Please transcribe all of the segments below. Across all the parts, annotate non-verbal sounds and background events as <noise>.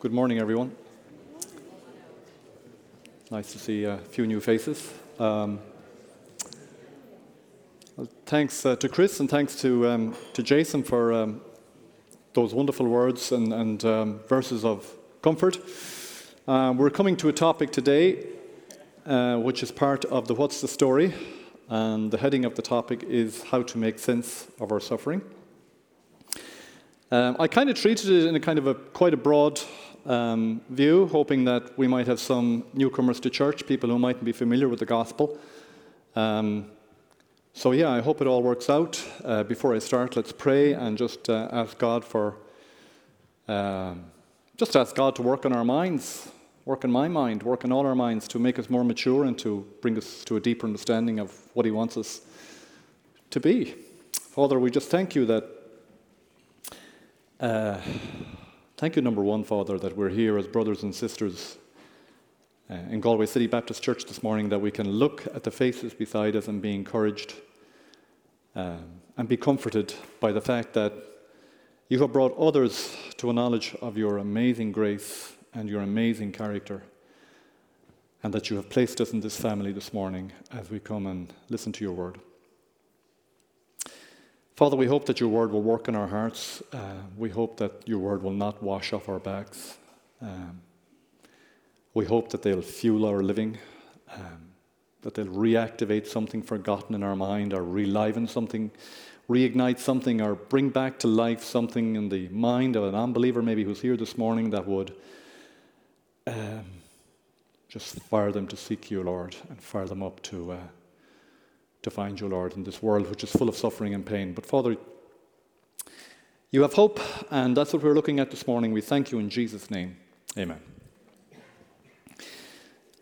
Good morning, everyone. Nice to see a few new faces. Um, thanks uh, to Chris and thanks to, um, to Jason for um, those wonderful words and, and um, verses of comfort. Uh, we're coming to a topic today uh, which is part of the What's the Story, and the heading of the topic is How to Make Sense of Our Suffering. Um, I kind of treated it in a kind of a quite a broad um, view, hoping that we might have some newcomers to church, people who mightn't be familiar with the gospel. Um, so, yeah, I hope it all works out. Uh, before I start, let's pray and just uh, ask God for, uh, just ask God to work on our minds, work in my mind, work in all our minds to make us more mature and to bring us to a deeper understanding of what He wants us to be. Father, we just thank you that uh, thank you, number one, Father, that we're here as brothers and sisters uh, in Galway City Baptist Church this morning, that we can look at the faces beside us and be encouraged um, and be comforted by the fact that you have brought others to a knowledge of your amazing grace and your amazing character, and that you have placed us in this family this morning as we come and listen to your word. Father, we hope that your word will work in our hearts. Uh, we hope that your word will not wash off our backs. Um, we hope that they'll fuel our living, um, that they'll reactivate something forgotten in our mind or reliven something, reignite something, or bring back to life something in the mind of an unbeliever, maybe who's here this morning, that would um, just fire them to seek you, Lord, and fire them up to. Uh, to find you, Lord, in this world which is full of suffering and pain. But Father, you have hope, and that's what we're looking at this morning. We thank you in Jesus' name. Amen.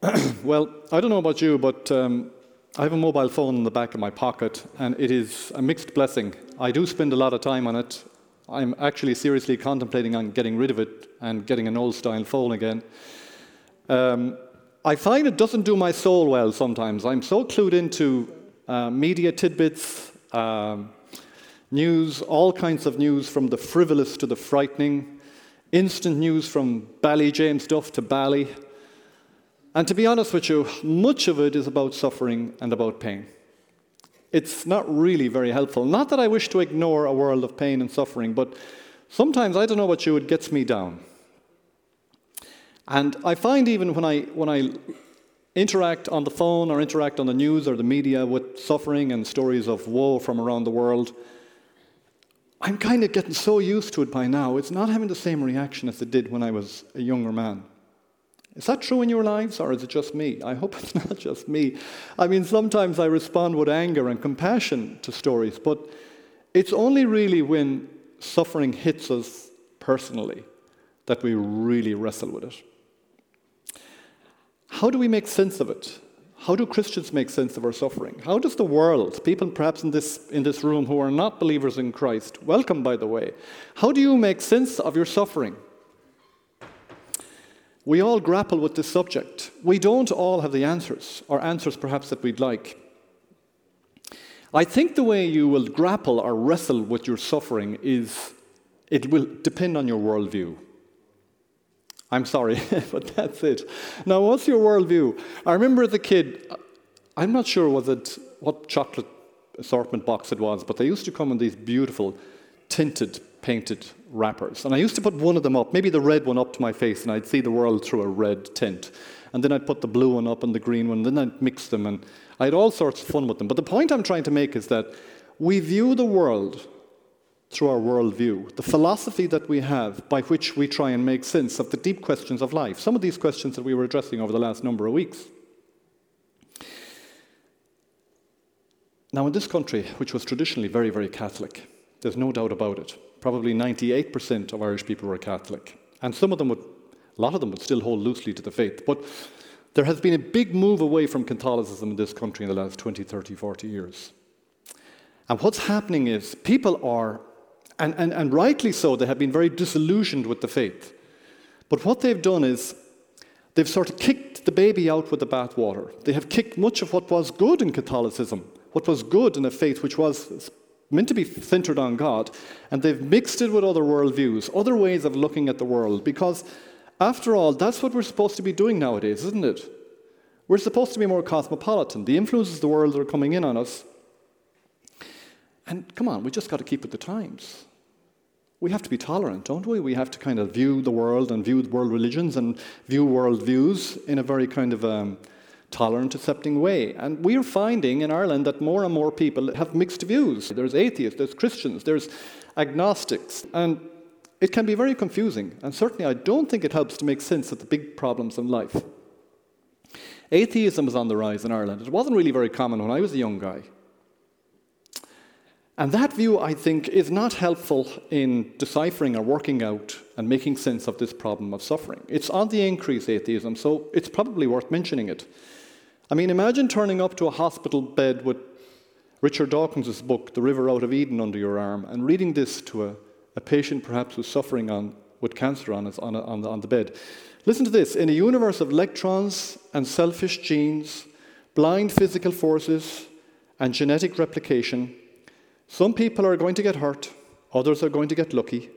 <clears throat> well, I don't know about you, but um, I have a mobile phone in the back of my pocket, and it is a mixed blessing. I do spend a lot of time on it. I'm actually seriously contemplating on getting rid of it and getting an old style phone again. Um, I find it doesn't do my soul well sometimes. I'm so clued into uh, media tidbits, um, news, all kinds of news from the frivolous to the frightening, instant news from Ballyjamesduff to Bali. And to be honest with you, much of it is about suffering and about pain. It's not really very helpful. Not that I wish to ignore a world of pain and suffering, but sometimes, I don't know what you, it gets me down. And I find even when I, when I interact on the phone or interact on the news or the media with suffering and stories of woe from around the world, I'm kind of getting so used to it by now. It's not having the same reaction as it did when I was a younger man. Is that true in your lives, or is it just me? I hope <laughs> it's not just me. I mean, sometimes I respond with anger and compassion to stories, but it's only really when suffering hits us personally that we really wrestle with it. How do we make sense of it? How do Christians make sense of our suffering? How does the world, people perhaps in this, in this room who are not believers in Christ, welcome by the way, how do you make sense of your suffering? We all grapple with this subject. We don't all have the answers, or answers perhaps that we'd like. I think the way you will grapple or wrestle with your suffering is it will depend on your worldview. I'm sorry, <laughs> but that's it. Now, what's your worldview? I remember as a kid, uh, I'm not sure was it what chocolate assortment box it was, but they used to come in these beautiful tinted, painted wrappers. And I used to put one of them up, maybe the red one up to my face, and I'd see the world through a red tint. And then I'd put the blue one up and the green one, and then I'd mix them, and I had all sorts of fun with them. But the point I'm trying to make is that we view the world through our worldview, the philosophy that we have by which we try and make sense of the deep questions of life. Some of these questions that we were addressing over the last number of weeks. Now, in this country, which was traditionally very, very Catholic, there's no doubt about it. Probably 98% of Irish people were Catholic. And some of them would, a lot of them would still hold loosely to the faith. But there has been a big move away from Catholicism in this country in the last 20, 30, 40 years. And what's happening is people are and, and, and rightly so, they have been very disillusioned with the faith. But what they've done is they've sort of kicked the baby out with the bathwater. They have kicked much of what was good in Catholicism, what was good in a faith which was meant to be centered on God, and they've mixed it with other worldviews, other ways of looking at the world, because After all, that's what we're supposed to be doing nowadays, isn't it? We're supposed to be more cosmopolitan. The influences of the world are coming in on us. And come on, we just got to keep with the times. We have to be tolerant, don't we? We have to kind of view the world and view world religions and view world views in a very kind of um, tolerant, accepting way. And we're finding in Ireland that more and more people have mixed views. There's atheists, there's Christians, there's agnostics. And it can be very confusing. And certainly, I don't think it helps to make sense of the big problems in life. Atheism is on the rise in Ireland. It wasn't really very common when I was a young guy. And that view, I think, is not helpful in deciphering or working out and making sense of this problem of suffering. It's on the increase, atheism, so it's probably worth mentioning it. I mean, imagine turning up to a hospital bed with Richard Dawkins' book, The River Out of Eden, under your arm, and reading this to a, a patient perhaps who's suffering on, with cancer on, his, on, a, on, the, on the bed. Listen to this in a universe of electrons and selfish genes, blind physical forces, and genetic replication, some people are going to get hurt, others are going to get lucky,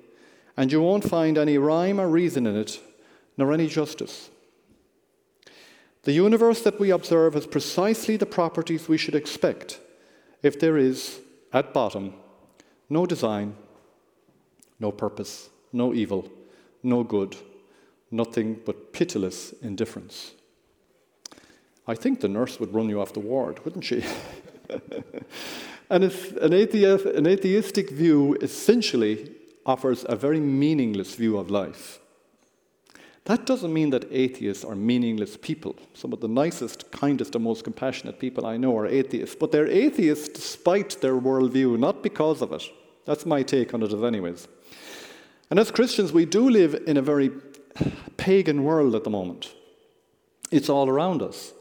and you won't find any rhyme or reason in it, nor any justice. The universe that we observe has precisely the properties we should expect if there is, at bottom, no design, no purpose, no evil, no good, nothing but pitiless indifference. I think the nurse would run you off the ward, wouldn't she? <laughs> and an, atheist, an atheistic view essentially offers a very meaningless view of life. That doesn't mean that atheists are meaningless people. Some of the nicest, kindest, and most compassionate people I know are atheists, but they're atheists despite their worldview, not because of it. That's my take on it, as anyways. And as Christians, we do live in a very pagan world at the moment. It's all around us.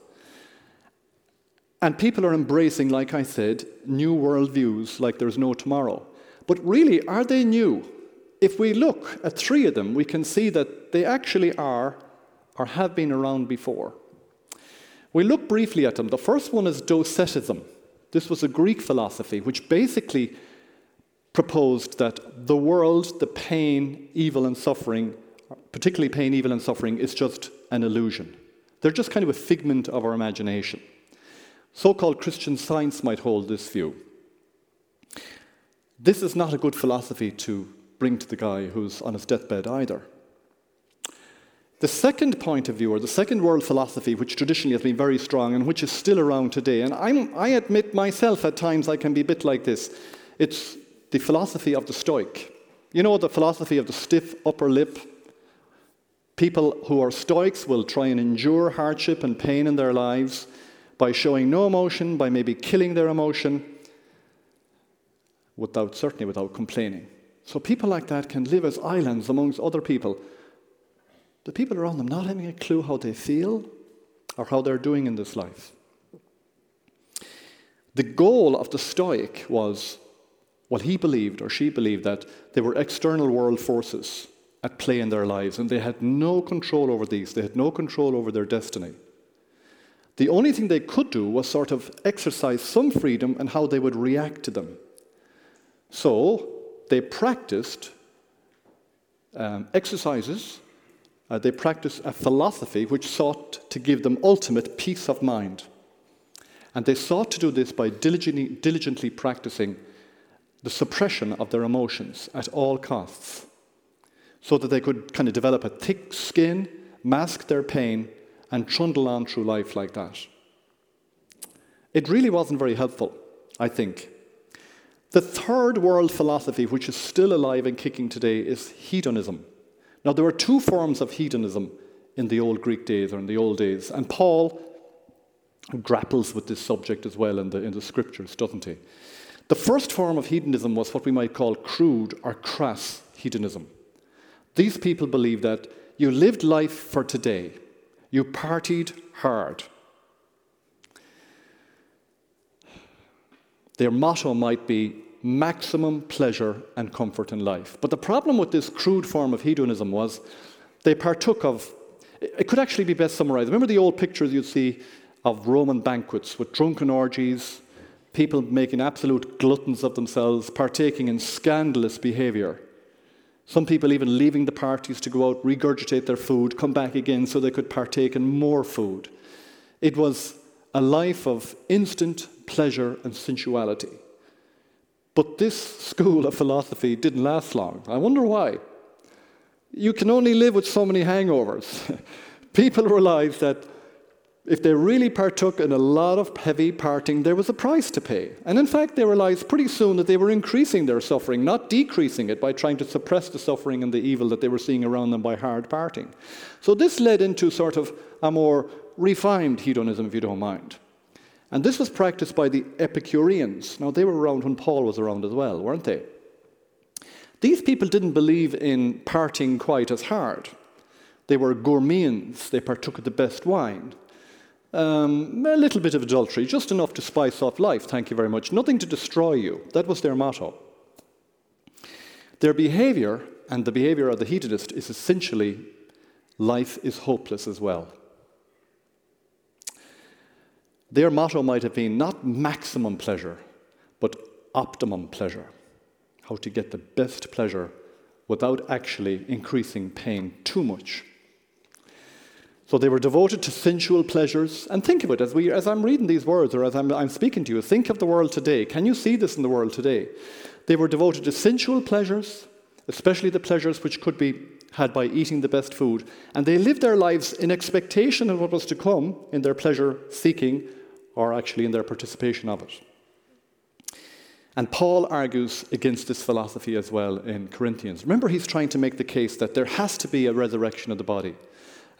And people are embracing, like I said, new worldviews like there's no tomorrow. But really, are they new? if we look at three of them, we can see that they actually are or have been around before. We look briefly at them. The first one is Docetism. This was a Greek philosophy which basically proposed that the world, the pain, evil, and suffering, particularly pain, evil, and suffering, is just an illusion. They're just kind of a figment of our imagination. So called Christian science might hold this view. This is not a good philosophy to bring to the guy who's on his deathbed either. The second point of view, or the second world philosophy, which traditionally has been very strong and which is still around today, and I'm, i admit myself at times I can be a bit like this, it's the philosophy of the Stoic. You know, the philosophy of the stiff upper lip. People who are Stoics will try and endure hardship and pain in their lives by showing no emotion, by maybe killing their emotion, without, certainly without complaining. So people like that can live as islands amongst other people. The people around them not having a clue how they feel or how they're doing in this life. The goal of the Stoic was, well, he believed or she believed that there were external world forces at play in their lives, and they had no control over these. They had no control over their destiny. The only thing they could do was sort of exercise some freedom in how they would react to them. So, they practiced um, exercises, uh, they practiced a philosophy which sought to give them ultimate peace of mind. And they sought to do this by diligently, diligently practicing the suppression of their emotions at all costs, so that they could kind of develop a thick skin, mask their pain, and trundle on through life like that. It really wasn't very helpful, I think. The third world philosophy, which is still alive and kicking today, is hedonism. Now, there were two forms of hedonism in the old Greek days or in the old days, and Paul grapples with this subject as well in the, in the scriptures, doesn't he? The first form of hedonism was what we might call crude or crass hedonism. These people believed that you lived life for today, you partied hard, Their motto might be maximum pleasure and comfort in life. But the problem with this crude form of hedonism was they partook of, it could actually be best summarized. Remember the old pictures you'd see of Roman banquets with drunken orgies, people making absolute gluttons of themselves, partaking in scandalous behavior. Some people even leaving the parties to go out, regurgitate their food, come back again so they could partake in more food. It was a life of instant pleasure and sensuality. But this school of philosophy didn't last long. I wonder why. You can only live with so many hangovers. <laughs> People realized that if they really partook in a lot of heavy parting, there was a price to pay. And in fact, they realized pretty soon that they were increasing their suffering, not decreasing it by trying to suppress the suffering and the evil that they were seeing around them by hard parting. So this led into sort of a more refined hedonism, if you don't mind. And this was practiced by the Epicureans. Now, they were around when Paul was around as well, weren't they? These people didn't believe in parting quite as hard. They were gourmands, they partook of the best wine. Um, a little bit of adultery, just enough to spice up life, thank you very much. Nothing to destroy you. That was their motto. Their behavior and the behavior of the hedonist is essentially life is hopeless as well. Their motto might have been not maximum pleasure, but optimum pleasure. How to get the best pleasure without actually increasing pain too much. So they were devoted to sensual pleasures. And think of it as, we, as I'm reading these words or as I'm, I'm speaking to you, think of the world today. Can you see this in the world today? They were devoted to sensual pleasures, especially the pleasures which could be had by eating the best food. And they lived their lives in expectation of what was to come in their pleasure seeking or actually in their participation of it. And Paul argues against this philosophy as well in Corinthians. Remember, he's trying to make the case that there has to be a resurrection of the body.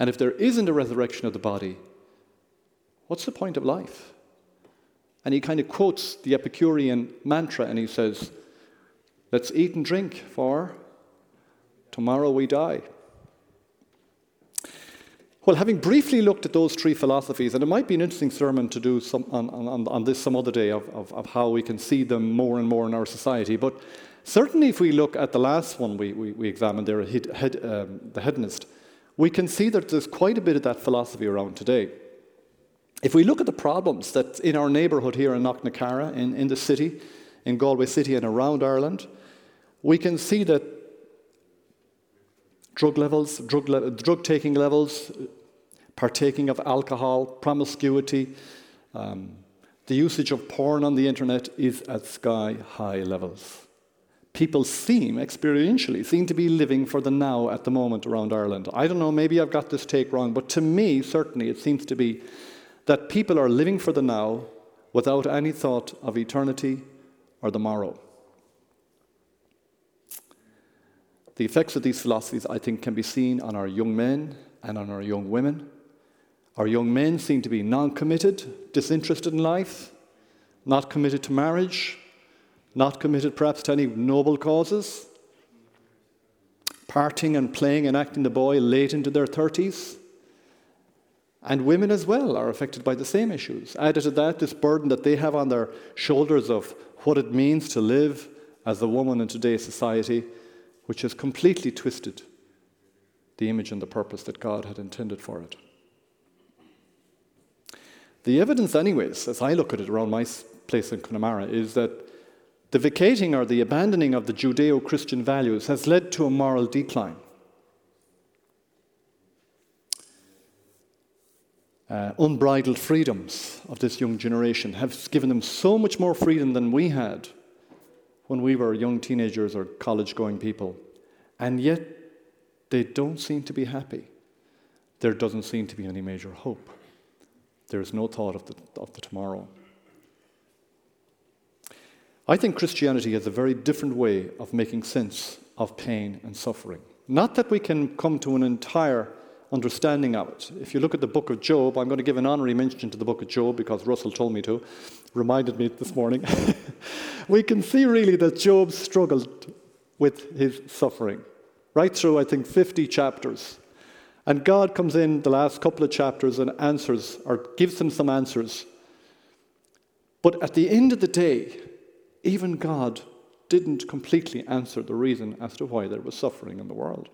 And if there isn't a resurrection of the body, what's the point of life? And he kind of quotes the Epicurean mantra and he says, Let's eat and drink, for tomorrow we die. Well, having briefly looked at those three philosophies, and it might be an interesting sermon to do some, on, on, on, this some other day of, of, of, how we can see them more and more in our society, but certainly if we look at the last one we, we, we examined there, head, um, the hedonist, we can see that there's quite a bit of that philosophy around today. If we look at the problems that in our neighbourhood here in Knocknacarra, in, in the city, in Galway City and around Ireland, we can see that drug levels, drug, le- drug taking levels, partaking of alcohol, promiscuity, um, the usage of porn on the internet is at sky high levels people seem, experientially, seem to be living for the now at the moment around Ireland. I don't know, maybe I've got this take wrong, but to me, certainly, it seems to be that people are living for the now without any thought of eternity or the morrow. The effects of these philosophies, I think, can be seen on our young men and on our young women. Our young men seem to be non committed, disinterested in life, not committed to marriage, not committed perhaps to any noble causes, partying and playing and acting the boy late into their 30s. And women as well are affected by the same issues. Added to that, this burden that they have on their shoulders of what it means to live as a woman in today's society, which has completely twisted the image and the purpose that God had intended for it. The evidence, anyways, as I look at it around my place in Connemara, is that the vacating or the abandoning of the Judeo Christian values has led to a moral decline. Uh, unbridled freedoms of this young generation have given them so much more freedom than we had when we were young teenagers or college going people. And yet, they don't seem to be happy. There doesn't seem to be any major hope. There is no thought of the, of the tomorrow. I think Christianity has a very different way of making sense of pain and suffering. Not that we can come to an entire understanding of it. If you look at the book of Job, I'm going to give an honorary mention to the book of Job because Russell told me to, reminded me this morning. <laughs> we can see really that Job struggled with his suffering right through, I think, 50 chapters. And God comes in the last couple of chapters and answers, or gives him some answers. But at the end of the day, even God didn't completely answer the reason as to why there was suffering in the world.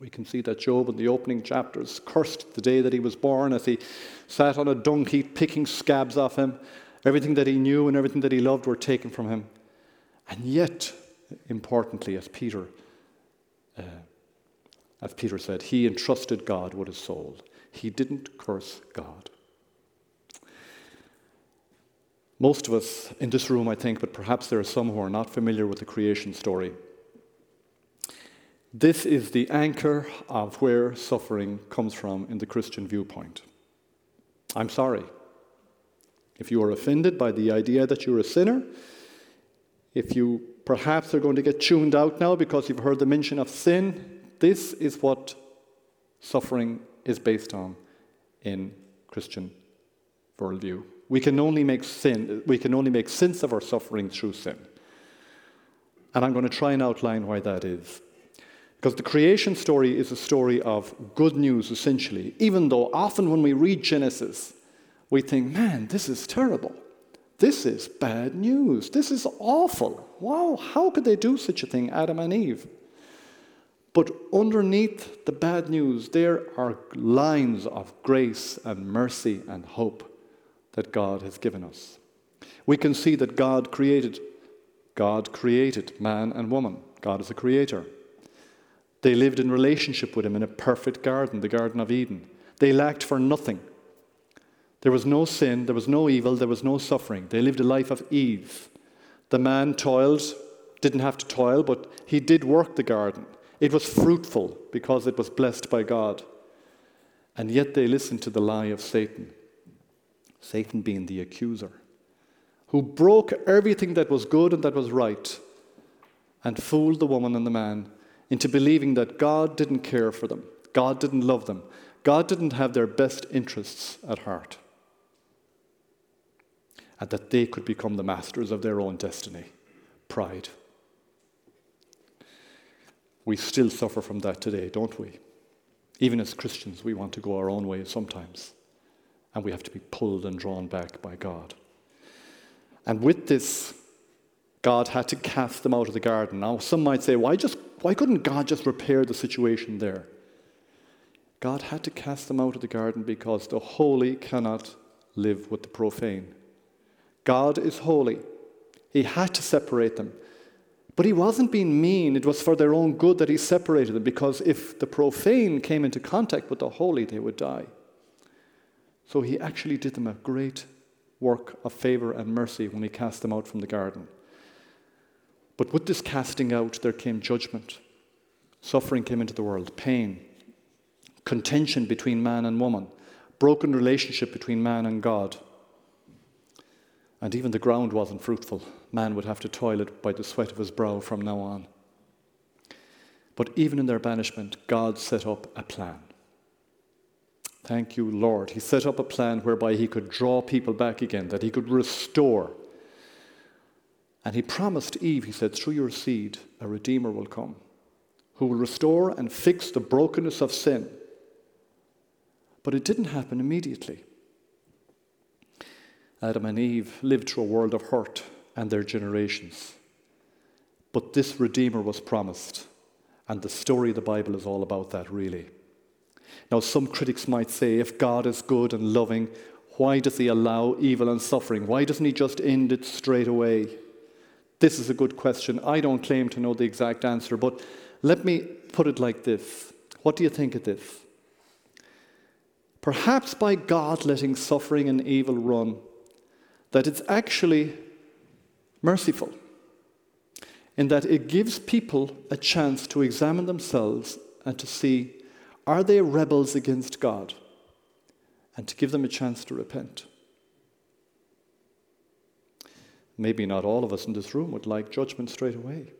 We can see that Job in the opening chapters cursed the day that he was born as he sat on a heap picking scabs off him. Everything that he knew and everything that he loved were taken from him. And yet, importantly, as Peter, uh, as Peter said, he entrusted God with his soul. He didn't curse God. Most of us in this room, I think, but perhaps there are some who are not familiar with the creation story. This is the anchor of where suffering comes from in the Christian viewpoint. I'm sorry. If you are offended by the idea that you're a sinner, if you perhaps are going to get tuned out now because you've heard the mention of sin, this is what suffering is based on in Christian worldview. We can only make sin, we can only make sense of our suffering through sin. And I'm going to try and outline why that is. Because the creation story is a story of good news, essentially, even though often when we read Genesis, we think, man, this is terrible. This is bad news. This is awful. Wow, how could they do such a thing, Adam and Eve? But underneath the bad news, there are lines of grace and mercy and hope that God has given us. We can see that God created God created man and woman. God is a creator. They lived in relationship with him in a perfect garden, the Garden of Eden. They lacked for nothing. There was no sin, there was no evil, there was no suffering. They lived a life of ease. The man toiled, didn't have to toil, but he did work the garden. It was fruitful because it was blessed by God. And yet they listened to the lie of Satan. Satan being the accuser, who broke everything that was good and that was right and fooled the woman and the man into believing that God didn't care for them, God didn't love them, God didn't have their best interests at heart, and that they could become the masters of their own destiny. Pride. We still suffer from that today, don't we? Even as Christians, we want to go our own way sometimes, and we have to be pulled and drawn back by God. And with this, God had to cast them out of the garden. Now, some might say, why just why couldn't God just repair the situation there? God had to cast them out of the garden because the holy cannot live with the profane. God is holy. He had to separate them. But he wasn't being mean. It was for their own good that he separated them because if the profane came into contact with the holy, they would die. So he actually did them a great work of favor and mercy when he cast them out from the garden. But with this casting out, there came judgment. Suffering came into the world, pain, contention between man and woman, broken relationship between man and God. And even the ground wasn't fruitful. Man would have to toil it by the sweat of his brow from now on. But even in their banishment, God set up a plan. Thank you, Lord. He set up a plan whereby He could draw people back again, that He could restore and he promised Eve, he said, through your seed, a Redeemer will come who will restore and fix the brokenness of sin. But it didn't happen immediately. Adam and Eve lived through a world of hurt and their generations. But this Redeemer was promised, and the story of the Bible is all about that, really. Now, some critics might say if God is good and loving, why does he allow evil and suffering? Why doesn't he just end it straight away? This is a good question. I don't claim to know the exact answer, but let me put it like this. What do you think of this? Perhaps by God letting suffering and evil run, that it's actually merciful in that it gives people a chance to examine themselves and to see are they rebels against God and to give them a chance to repent. Maybe not all of us in this room would like judgment straight away.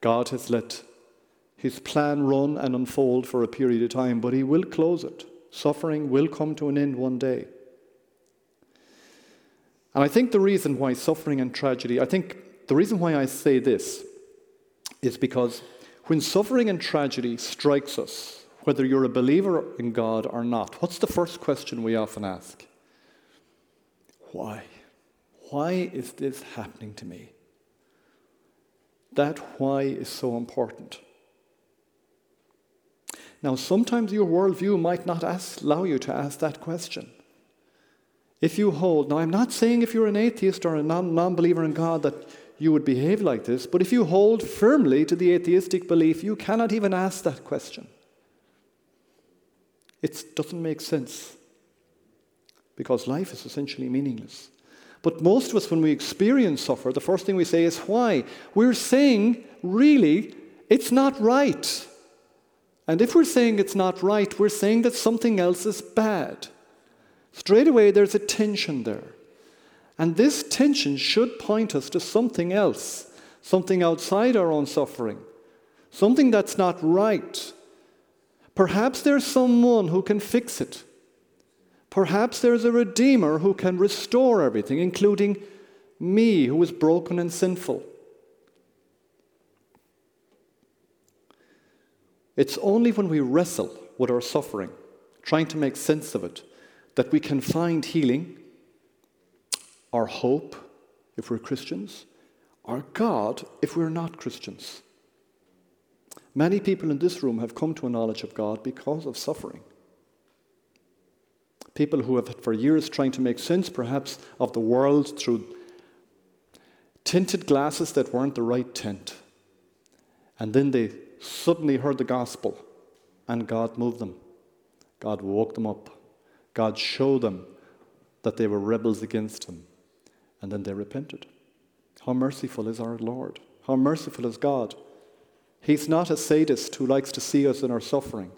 God has let his plan run and unfold for a period of time, but he will close it. Suffering will come to an end one day. And I think the reason why suffering and tragedy, I think the reason why I say this is because when suffering and tragedy strikes us, whether you're a believer in God or not, what's the first question we often ask? Why? Why is this happening to me? That why is so important. Now, sometimes your worldview might not ask, allow you to ask that question. If you hold, now I'm not saying if you're an atheist or a non believer in God that you would behave like this, but if you hold firmly to the atheistic belief, you cannot even ask that question. It doesn't make sense because life is essentially meaningless. But most of us, when we experience suffer, the first thing we say is why? We're saying, really, it's not right. And if we're saying it's not right, we're saying that something else is bad. Straight away, there's a tension there. And this tension should point us to something else, something outside our own suffering, something that's not right. Perhaps there's someone who can fix it. Perhaps there's a Redeemer who can restore everything, including me, who is broken and sinful. It's only when we wrestle with our suffering, trying to make sense of it, that we can find healing, our hope, if we're Christians, our God, if we're not Christians. Many people in this room have come to a knowledge of God because of suffering. People who have for years trying to make sense, perhaps, of the world through tinted glasses that weren't the right tint. And then they suddenly heard the gospel, and God moved them. God woke them up. God showed them that they were rebels against Him. And then they repented. How merciful is our Lord! How merciful is God! He's not a sadist who likes to see us in our suffering.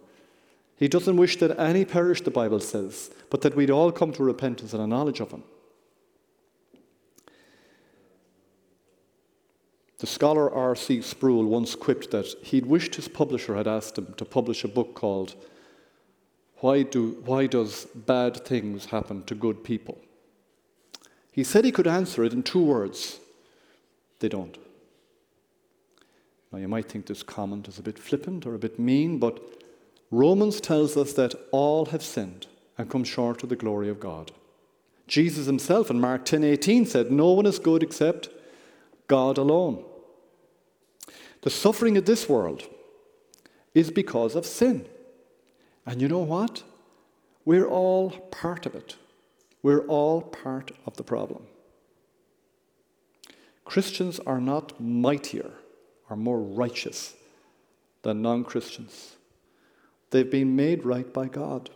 He doesn't wish that any perish, the Bible says, but that we'd all come to repentance and a knowledge of Him. The scholar R.C. Sproul once quipped that he'd wished his publisher had asked him to publish a book called Why, Do, Why Does Bad Things Happen to Good People? He said he could answer it in two words they don't. Now, you might think this comment is a bit flippant or a bit mean, but Romans tells us that all have sinned and come short of the glory of God. Jesus himself in Mark 10:18 said, "No one is good except God alone." The suffering of this world is because of sin. And you know what? We're all part of it. We're all part of the problem. Christians are not mightier or more righteous than non Christians. They've been made right by God.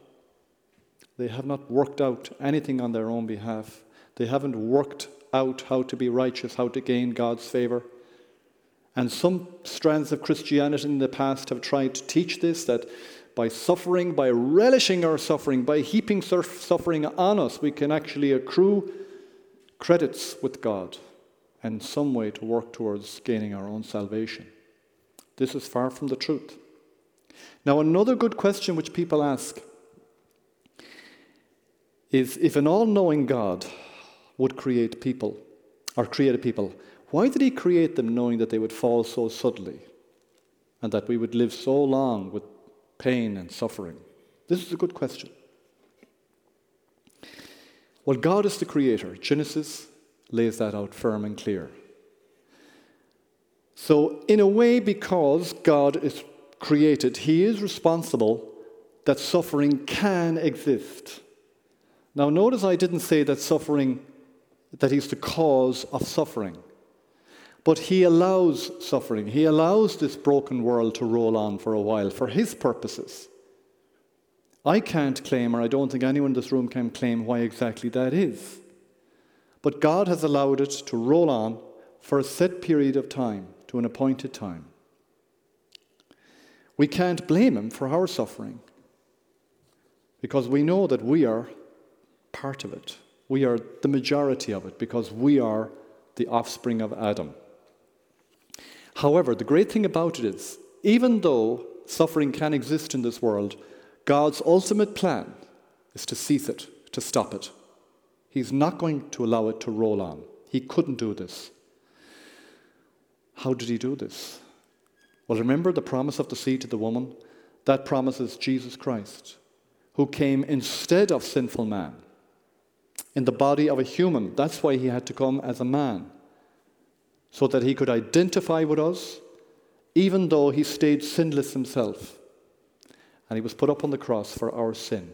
They have not worked out anything on their own behalf. They haven't worked out how to be righteous, how to gain God's favor. And some strands of Christianity in the past have tried to teach this that by suffering, by relishing our suffering, by heaping suffering on us, we can actually accrue credits with God and some way to work towards gaining our own salvation. This is far from the truth. Now, another good question which people ask is if an all knowing God would create people, or create a people, why did he create them knowing that they would fall so suddenly and that we would live so long with pain and suffering? This is a good question. Well, God is the creator. Genesis lays that out firm and clear. So, in a way, because God is created, he is responsible that suffering can exist. Now, notice I didn't say that suffering, that he's the cause of suffering. But he allows suffering. He allows this broken world to roll on for a while for his purposes. I can't claim, or I don't think anyone in this room can claim why exactly that is. But God has allowed it to roll on for a set period of time, to an appointed time. We can't blame him for our suffering because we know that we are part of it. We are the majority of it because we are the offspring of Adam. However, the great thing about it is, even though suffering can exist in this world, God's ultimate plan is to cease it, to stop it. He's not going to allow it to roll on. He couldn't do this. How did he do this? Well, remember the promise of the seed to the woman? That promise is Jesus Christ, who came instead of sinful man in the body of a human. That's why he had to come as a man, so that he could identify with us, even though he stayed sinless himself. And he was put up on the cross for our sin,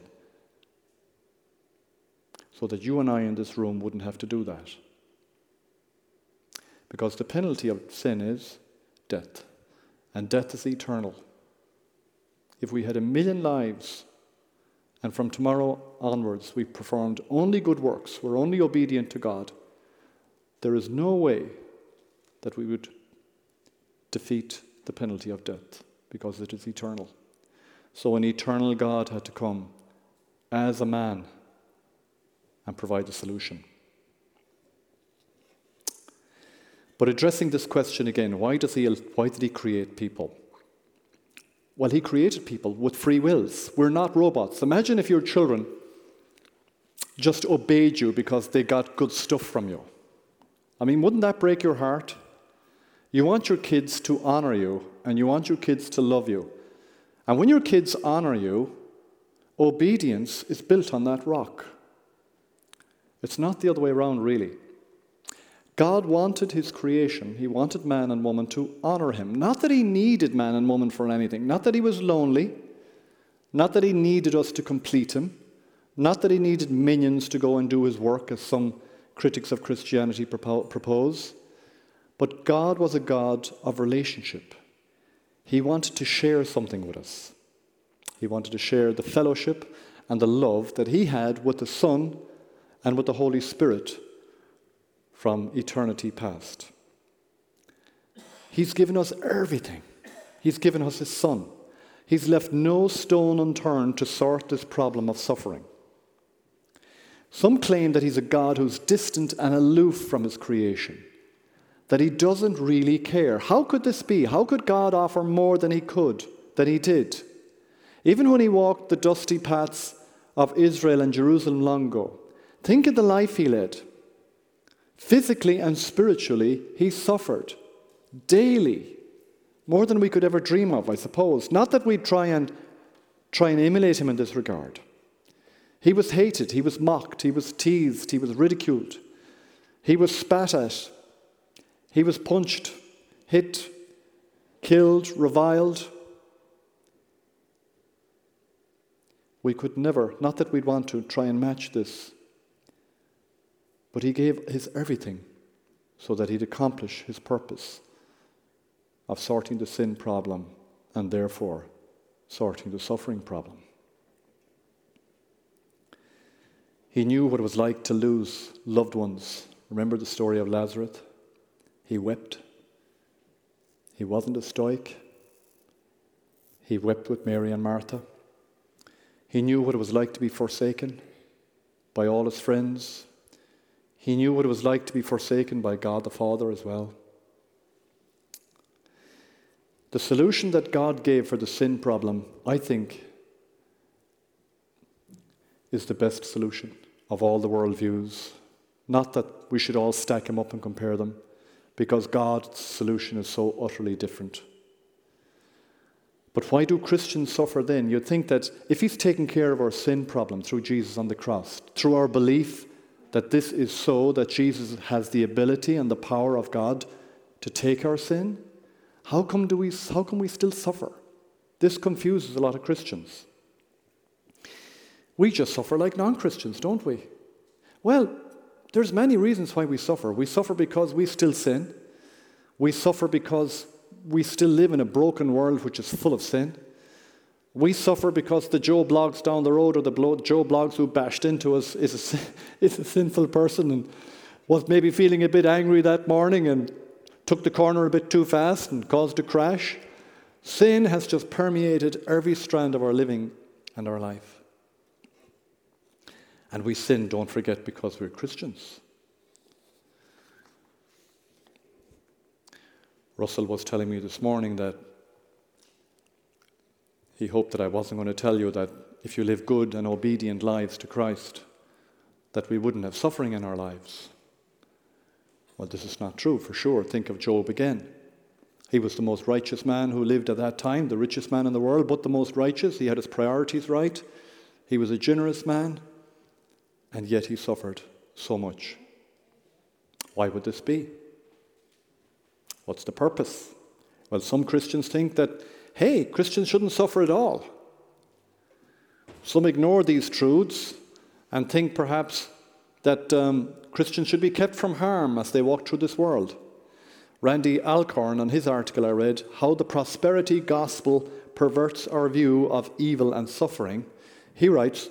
so that you and I in this room wouldn't have to do that. Because the penalty of sin is death, and death is eternal. If we had a million lives, and from tomorrow onwards we performed only good works, we're only obedient to God, there is no way that we would defeat the penalty of death because it is eternal. So an eternal God had to come as a man and provide the solution. But addressing this question again, why, does he, why did he create people? Well, he created people with free wills. We're not robots. Imagine if your children just obeyed you because they got good stuff from you. I mean, wouldn't that break your heart? You want your kids to honor you and you want your kids to love you. And when your kids honor you, obedience is built on that rock. It's not the other way around, really. God wanted his creation, he wanted man and woman to honor him. Not that he needed man and woman for anything, not that he was lonely, not that he needed us to complete him, not that he needed minions to go and do his work, as some critics of Christianity propose. But God was a God of relationship. He wanted to share something with us. He wanted to share the fellowship and the love that He had with the Son and with the Holy Spirit from eternity past. He's given us everything. He's given us His Son. He's left no stone unturned to sort this problem of suffering. Some claim that He's a God who's distant and aloof from His creation that he doesn't really care. How could this be? How could God offer more than he could, than he did? Even when he walked the dusty paths of Israel and Jerusalem long ago, think of the life he led. Physically and spiritually, he suffered daily, more than we could ever dream of, I suppose. Not that we'd try and try and emulate him in this regard. He was hated, he was mocked, he was teased, he was ridiculed, he was spat at, he was punched, hit, killed, reviled. We could never, not that we'd want to, try and match this. But he gave his everything so that he'd accomplish his purpose of sorting the sin problem and therefore sorting the suffering problem. He knew what it was like to lose loved ones. Remember the story of Lazarus? He wept. He wasn't a stoic. He wept with Mary and Martha. He knew what it was like to be forsaken by all his friends. He knew what it was like to be forsaken by God the Father as well. The solution that God gave for the sin problem, I think, is the best solution of all the worldviews. Not that we should all stack them up and compare them, because God's solution is so utterly different. But why do Christians suffer then? You'd think that if He's taken care of our sin problem through Jesus on the cross, through our belief that this is so, that Jesus has the ability and the power of God to take our sin, how come, do we, how come we still suffer? This confuses a lot of Christians. We just suffer like non Christians, don't we? Well, there's many reasons why we suffer. We suffer because we still sin. We suffer because we still live in a broken world which is full of sin. We suffer because the Joe Bloggs down the road or the Joe Bloggs who bashed into us is a, <laughs> is a sinful person and was maybe feeling a bit angry that morning and took the corner a bit too fast and caused a crash. Sin has just permeated every strand of our living and our life. And we sin, don't forget, because we're Christians. Russell was telling me this morning that he hoped that I wasn't going to tell you that if you live good and obedient lives to Christ, that we wouldn't have suffering in our lives. Well, this is not true for sure. Think of Job again. He was the most righteous man who lived at that time, the richest man in the world, but the most righteous. He had his priorities right. He was a generous man and yet he suffered so much. Why would this be? What's the purpose? Well, some Christians think that, hey, Christians shouldn't suffer at all. Some ignore these truths and think perhaps that um, Christians should be kept from harm as they walk through this world. Randy Alcorn, on his article I read, How the Prosperity Gospel Perverts Our View of Evil and Suffering, he writes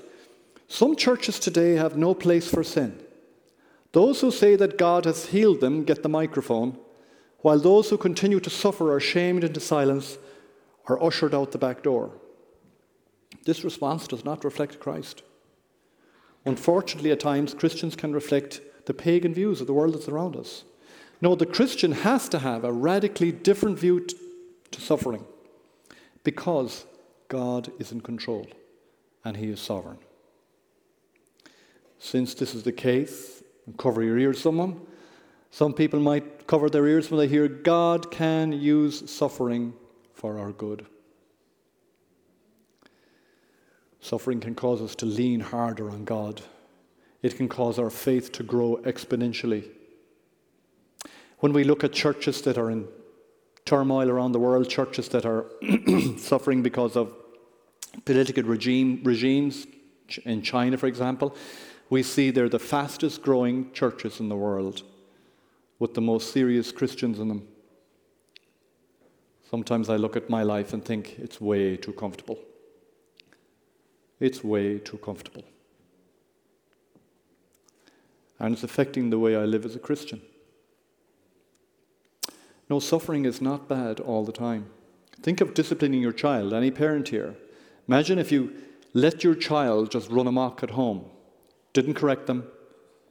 Some churches today have no place for sin. Those who say that God has healed them get the microphone, while those who continue to suffer are shamed into silence or ushered out the back door. This response does not reflect Christ. Unfortunately, at times, Christians can reflect the pagan views of the world that's around us. No, the Christian has to have a radically different view t- to suffering because God is in control and He is sovereign. Since this is the case, cover your ears, someone. Some people might cover their ears when they hear God can use suffering for our good. Suffering can cause us to lean harder on God. It can cause our faith to grow exponentially. When we look at churches that are in turmoil around the world, churches that are <clears throat> suffering because of political regime, regimes, in China, for example, we see they're the fastest growing churches in the world with the most serious Christians in them. Sometimes I look at my life and think it's way too comfortable. It's way too comfortable. And it's affecting the way I live as a Christian. No, suffering is not bad all the time. Think of disciplining your child, any parent here. Imagine if you let your child just run amok at home, didn't correct them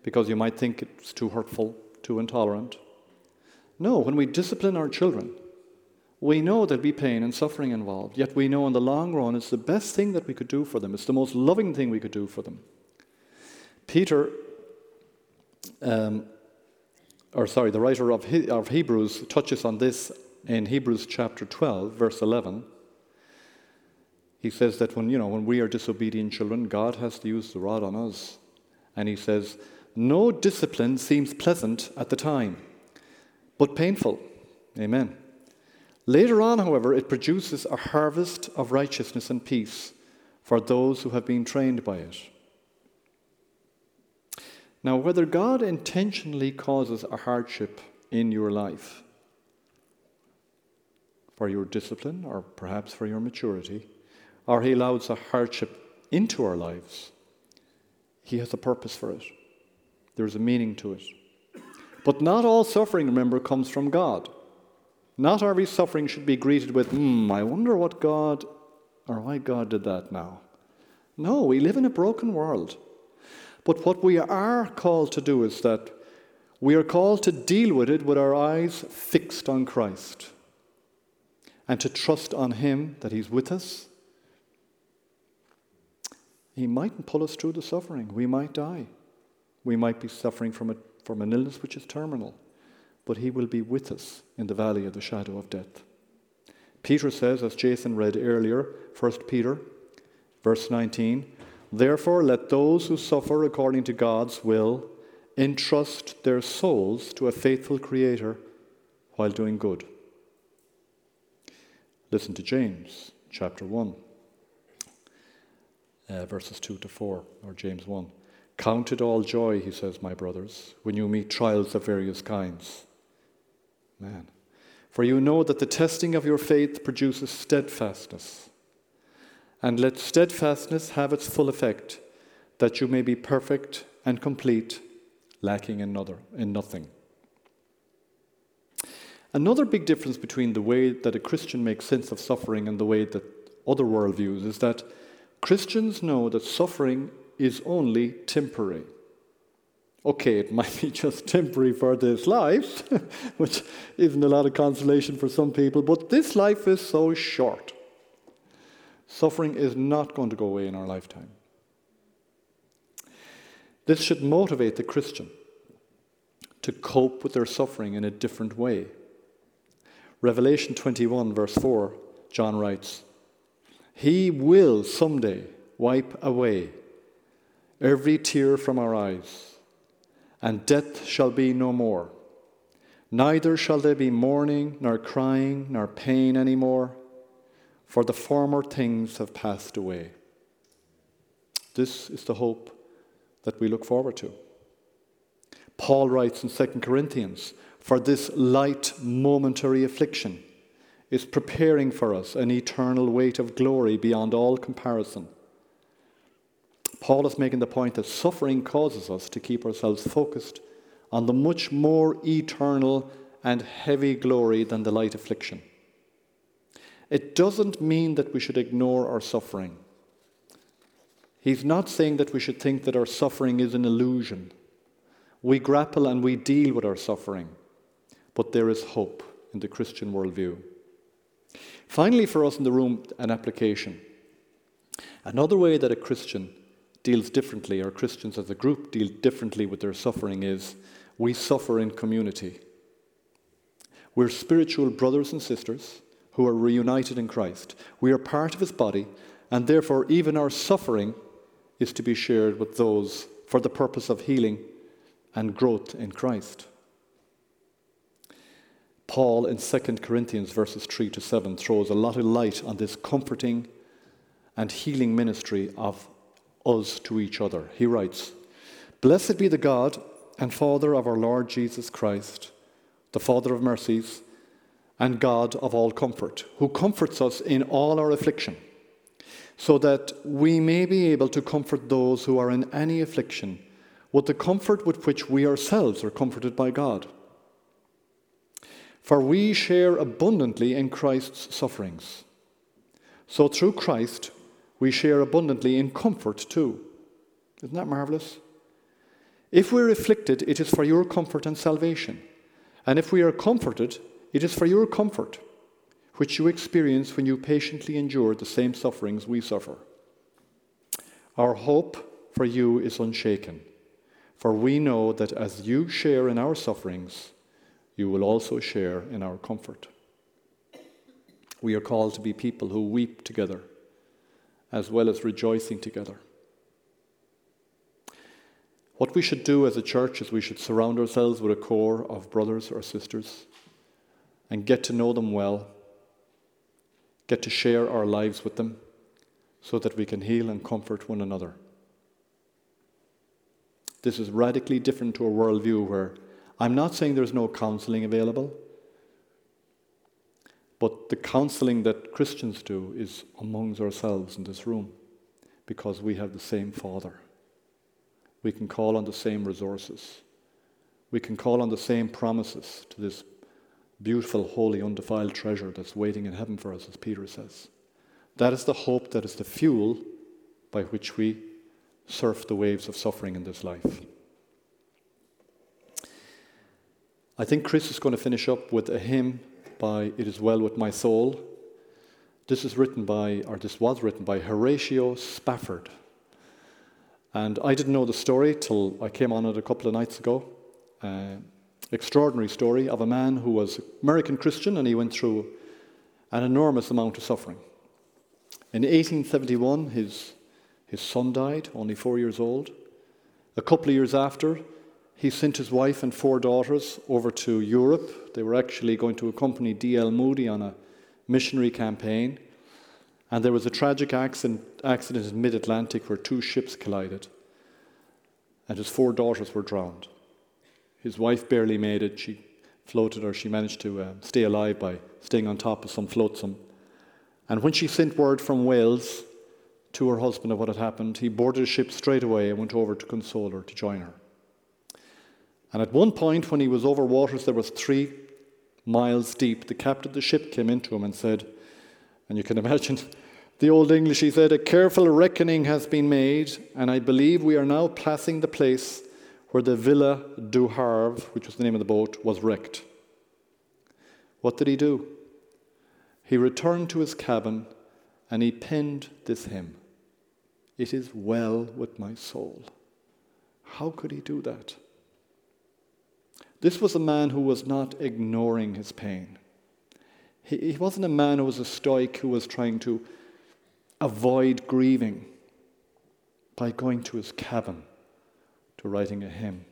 because you might think it's too hurtful, too intolerant. No, when we discipline our children, we know there'll be pain and suffering involved, yet we know in the long run it's the best thing that we could do for them. It's the most loving thing we could do for them. Peter, um, or sorry, the writer of, he, of Hebrews touches on this in Hebrews chapter 12, verse 11. He says that when, you know, when we are disobedient children, God has to use the rod on us. And he says, No discipline seems pleasant at the time, but painful. Amen. Later on, however, it produces a harvest of righteousness and peace for those who have been trained by it. Now, whether God intentionally causes a hardship in your life for your discipline or perhaps for your maturity, or He allows a hardship into our lives, He has a purpose for it. There's a meaning to it. But not all suffering, remember, comes from God. Not every suffering should be greeted with, hmm, I wonder what God or why God did that now. No, we live in a broken world. But what we are called to do is that we are called to deal with it with our eyes fixed on Christ and to trust on Him that He's with us. He mightn't pull us through the suffering. We might die. We might be suffering from, a, from an illness which is terminal but he will be with us in the valley of the shadow of death. Peter says, as Jason read earlier, 1 Peter, verse 19, Therefore let those who suffer according to God's will entrust their souls to a faithful Creator while doing good. Listen to James chapter 1, uh, verses 2 to 4, or James 1. Count it all joy, he says, my brothers, when you meet trials of various kinds Man. For you know that the testing of your faith produces steadfastness. And let steadfastness have its full effect, that you may be perfect and complete, lacking in, other, in nothing. Another big difference between the way that a Christian makes sense of suffering and the way that other worldviews is that Christians know that suffering is only temporary. Okay, it <laughs> might be just temporary for this life, <laughs> which isn't a lot of consolation for some people, but this life is so short. Suffering is not going to go away in our lifetime. This should motivate the Christian to cope with their suffering in a different way. Revelation 21, verse 4, John writes, He will someday wipe away every tear from our eyes and death shall be no more. Neither shall there be mourning, nor crying, nor pain any more, for the former things have passed away. This is the hope that we look forward to. Paul writes in 2 Corinthians, for this light momentary affliction is preparing for us an eternal weight of glory beyond all comparison. Paul is making the point that suffering causes us to keep ourselves focused on the much more eternal and heavy glory than the light affliction. It doesn't mean that we should ignore our suffering. He's not saying that we should think that our suffering is an illusion. We grapple and we deal with our suffering, but there is hope in the Christian worldview. Finally, for us in the room, an application. Another way that a Christian deals differently, or Christians as a group deal differently with their suffering, is we suffer in community. We're spiritual brothers and sisters who are reunited in Christ. We are part of his body, and therefore, even our suffering is to be shared with those for the purpose of healing and growth in Christ. Paul in 2 Corinthians verses 3 to 7 throws a lot of light on this comforting and healing ministry of us to each other. He writes, Blessed be the God and Father of our Lord Jesus Christ, the Father of mercies and God of all comfort, who comforts us in all our affliction, so that we may be able to comfort those who are in any affliction with the comfort with which we ourselves are comforted by God. For we share abundantly in Christ's sufferings. So through Christ, we share abundantly in comfort too. Isn't that marvelous? If we're afflicted, it is for your comfort and salvation. And if we are comforted, it is for your comfort, which you experience when you patiently endure the same sufferings we suffer. Our hope for you is unshaken, for we know that as you share in our sufferings, you will also share in our comfort. We are called to be people who weep together as well as rejoicing together. What we should do as a church is we should surround ourselves with a core of brothers or sisters and get to know them well, get to share our lives with them so that we can heal and comfort one another. This is radically different to a worldview where I'm not saying there's no counseling available, but the counseling that Christians do is amongst ourselves in this room because we have the same Father. We can call on the same resources. We can call on the same promises to this beautiful, holy, undefiled treasure that's waiting in heaven for us, as Peter says. That is the hope, that is the fuel by which we surf the waves of suffering in this life. I think Chris is going to finish up with a hymn by It Is Well With My Soul. This is written by, or this was written by Horatio Spafford. And I didn't know the story till I came on it a couple of nights ago. Uh, extraordinary story of a man who was American Christian and he went through an enormous amount of suffering. In 1871, his, his son died, only four years old. A couple of years after, he sent his wife and four daughters over to Europe. They were actually going to accompany D.L. Moody on a missionary campaign. And there was a tragic accident, accident in mid Atlantic where two ships collided. And his four daughters were drowned. His wife barely made it. She floated, or she managed to uh, stay alive by staying on top of some flotsam. And when she sent word from Wales to her husband of what had happened, he boarded a ship straight away and went over to console her, to join her. And at one point, when he was over waters that was three miles deep, the captain of the ship came into him and said, and you can <laughs> imagine the old English, he said, A careful reckoning has been made, and I believe we are now passing the place where the Villa du Havre, which was the name of the boat, was wrecked. What did he do? He returned to his cabin and he penned this hymn It is well with my soul. How could he do that? This was a man who was not ignoring his pain. He, he wasn't a man who was a stoic who was trying to avoid grieving by going to his cabin to writing a hymn.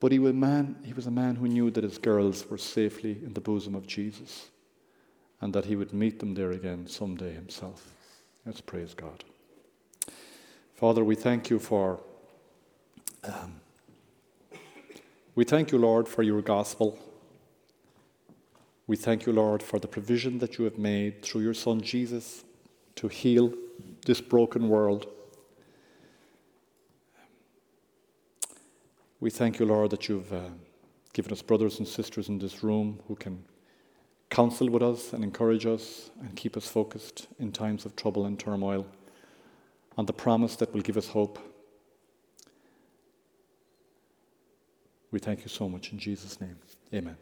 But he was, man, he was a man who knew that his girls were safely in the bosom of Jesus and that he would meet them there again someday himself. Let's praise God. Father, we thank you for um, We thank you, Lord, for your gospel. We thank you, Lord, for the provision that you have made through your Son Jesus to heal this broken world. We thank you, Lord, that you've uh, given us brothers and sisters in this room who can counsel with us and encourage us and keep us focused in times of trouble and turmoil on the promise that will give us hope. We thank you so much in Jesus' name. Amen.